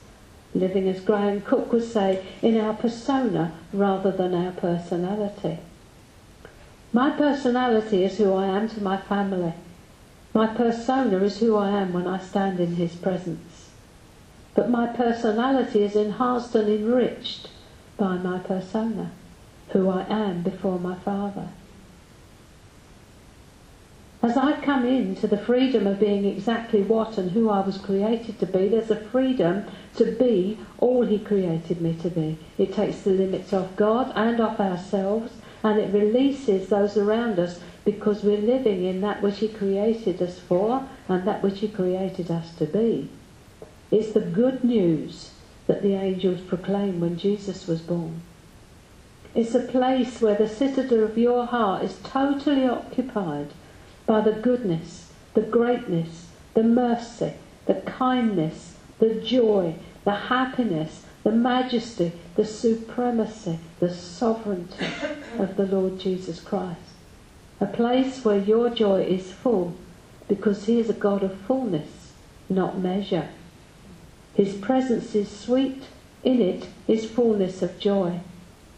Living as Graham Cooke would say, in our persona rather than our personality. My personality is who I am to my family. My persona is who I am when I stand in His presence. But my personality is enhanced and enriched by my persona, who I am before my Father. As I come into the freedom of being exactly what and who I was created to be, there's a freedom to be all He created me to be. It takes the limits off God and off ourselves, and it releases those around us because we're living in that which He created us for and that which He created us to be. It's the good news that the angels proclaimed when Jesus was born. It's a place where the citadel of your heart is totally occupied by the goodness, the greatness, the mercy, the kindness, the joy, the happiness, the majesty, the supremacy, the sovereignty of the Lord Jesus Christ. A place where your joy is full because He is a God of fullness, not measure. His presence is sweet, in it is fullness of joy.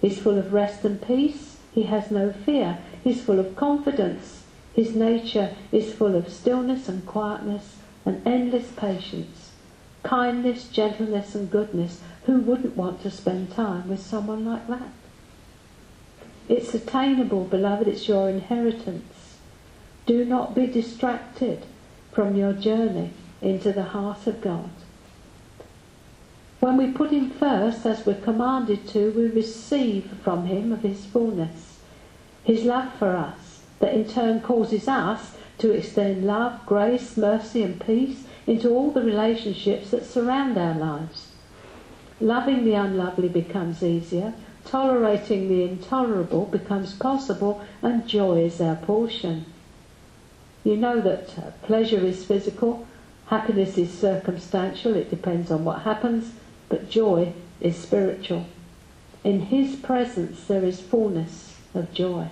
He's full of rest and peace, he has no fear, he's full of confidence, his nature is full of stillness and quietness and endless patience, kindness, gentleness, and goodness. Who wouldn't want to spend time with someone like that? It's attainable, beloved, it's your inheritance. Do not be distracted from your journey into the heart of God. When we put Him first, as we're commanded to, we receive from Him of His fullness, His love for us that in turn causes us to extend love, grace, mercy, and peace into all the relationships that surround our lives. Loving the unlovely becomes easier, tolerating the intolerable becomes possible, and joy is our portion. You know that uh, pleasure is physical, happiness is circumstantial, it depends on what happens, but joy is spiritual. In His presence there is fullness of joy.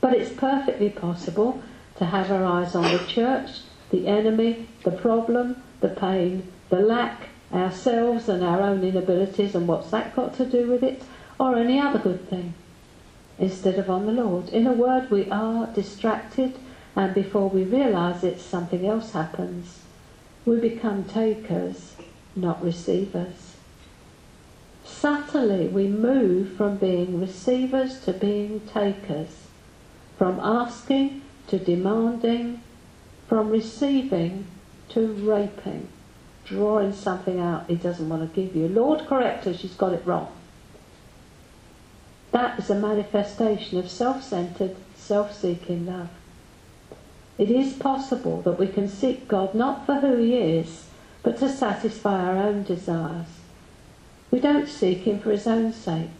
But it's perfectly possible to have our eyes on the church, the enemy, the problem, the pain, the lack, ourselves and our own inabilities and what's that got to do with it, or any other good thing, instead of on the Lord. In a word, we are distracted, and before we realise it, something else happens. We become takers, not receivers. Subtly, we move from being receivers to being takers from asking to demanding, from receiving to raping, drawing something out he doesn't want to give you. Lord, correct her, she's got it wrong. That is a manifestation of self centered, self seeking love. It is possible that we can seek God not for who He is, but to satisfy our own desires. We don't seek Him for His own sake,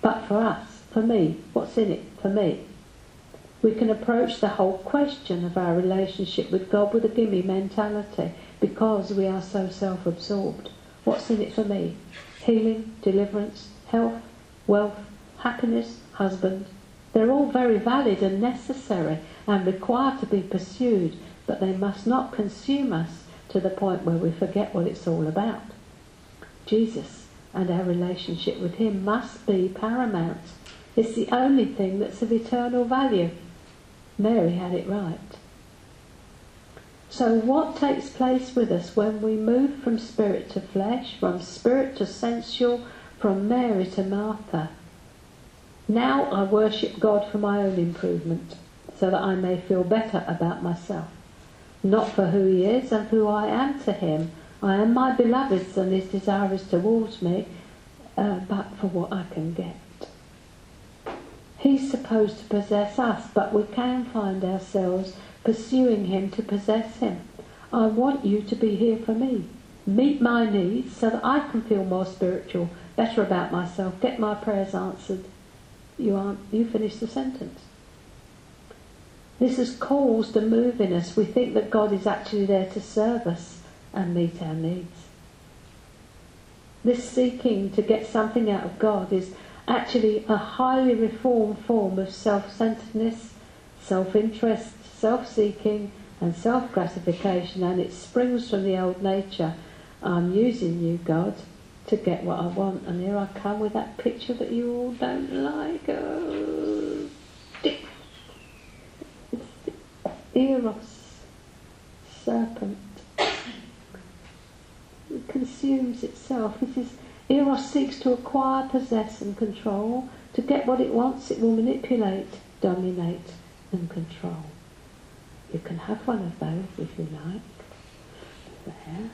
but for us, for me. What's in it for me? we can approach the whole question of our relationship with God with a gimme mentality because we are so self-absorbed. What's in it for me? Healing, deliverance, health, wealth, happiness, husband. They're all very valid and necessary and required to be pursued, but they must not consume us to the point where we forget what it's all about. Jesus and our relationship with Him must be paramount. It's the only thing that's of eternal value. Mary had it right. So, what takes place with us when we move from spirit to flesh, from spirit to sensual, from Mary to Martha? Now I worship God for my own improvement, so that I may feel better about myself. Not for who He is and who I am to Him. I am my beloved's and His desire is towards me, uh, but for what I can get. He's supposed to possess us, but we can find ourselves pursuing him to possess him. I want you to be here for me. Meet my needs so that I can feel more spiritual, better about myself, get my prayers answered. You aren't, you finish the sentence. This has caused a move in us. We think that God is actually there to serve us and meet our needs. This seeking to get something out of God is actually a highly reformed form of self-centeredness, self-interest, self-seeking and self-gratification and it springs from the old nature. I'm using you, God, to get what I want. And here I come with that picture that you all don't like. Oh, Eros, serpent, it consumes itself. This is Eros seeks to acquire, possess, and control. To get what it wants, it will manipulate, dominate, and control. You can have one of those if you like. There.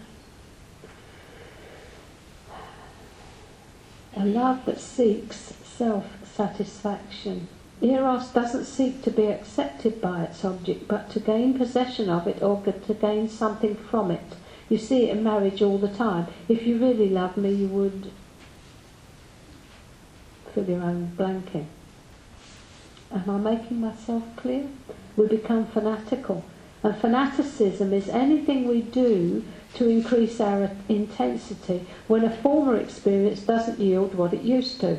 A love that seeks self satisfaction. Eros doesn't seek to be accepted by its object, but to gain possession of it or to gain something from it. You see it in marriage all the time. If you really love me, you would fill your own blank in. Am I making myself clear? We become fanatical. And fanaticism is anything we do to increase our intensity when a former experience doesn't yield what it used to.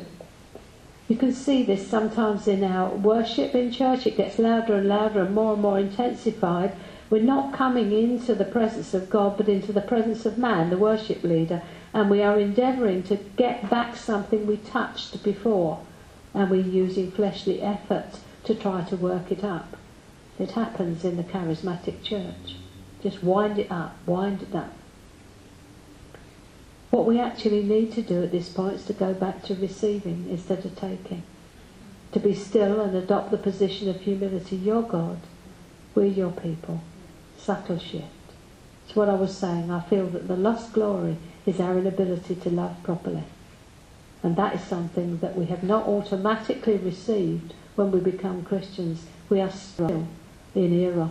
You can see this sometimes in our worship in church. It gets louder and louder and more and more intensified. We're not coming into the presence of God, but into the presence of man, the worship leader, and we are endeavouring to get back something we touched before, and we're using fleshly effort to try to work it up. It happens in the charismatic church. Just wind it up, wind it up. What we actually need to do at this point is to go back to receiving instead of taking. To be still and adopt the position of humility. You're God. We're your people. Subtle shift. It's what I was saying. I feel that the lost glory is our inability to love properly. And that is something that we have not automatically received when we become Christians. We are still in Eros.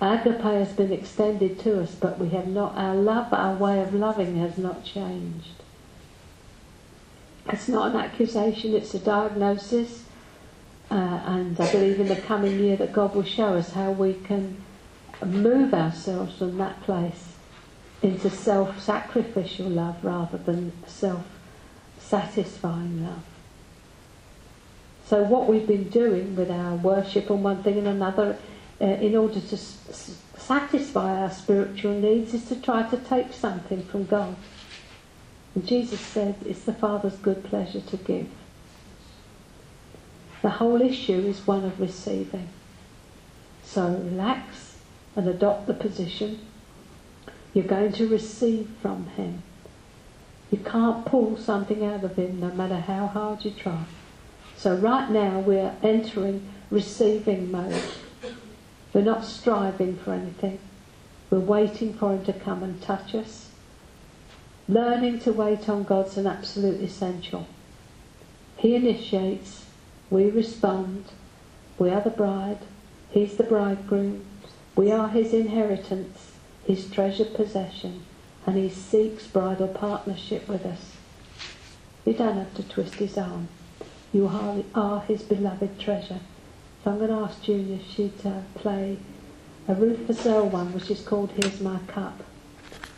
Agape has been extended to us, but we have not, our love, our way of loving has not changed. It's not an accusation, it's a diagnosis. Uh, and I believe in the coming year that God will show us how we can move ourselves from that place into self sacrificial love rather than self satisfying love. So, what we've been doing with our worship on one thing and another uh, in order to s- satisfy our spiritual needs is to try to take something from God. And Jesus said it's the Father's good pleasure to give. The whole issue is one of receiving. So relax and adopt the position. You're going to receive from Him. You can't pull something out of Him no matter how hard you try. So right now we're entering receiving mode. We're not striving for anything. We're waiting for Him to come and touch us. Learning to wait on God's an absolute essential. He initiates, we respond, we are the bride, He's the bridegroom, we are His inheritance, His treasured possession, and He seeks bridal partnership with us. You don't have to twist His arm. You are, are His beloved treasure. So I'm going to ask Julia if she'd uh, play a Ruth Fazal one, which is called Here's My Cup.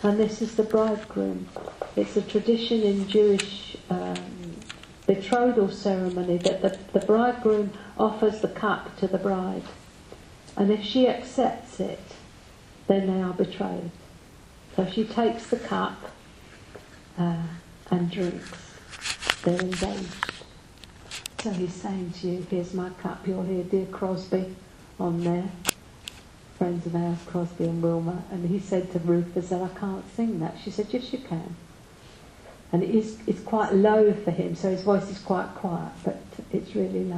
And this is the bridegroom. It's a tradition in Jewish um, betrothal ceremony that the, the bridegroom offers the cup to the bride. And if she accepts it, then they are betrothed. So she takes the cup uh, and drinks. They're engaged. So he's saying to you, here's my cup, you'll hear dear Crosby on there, friends of ours, Crosby and Wilma, and he said to Rufus that I can't sing that. She said, yes you can. And it is, it's quite low for him, so his voice is quite quiet, but it's really lovely.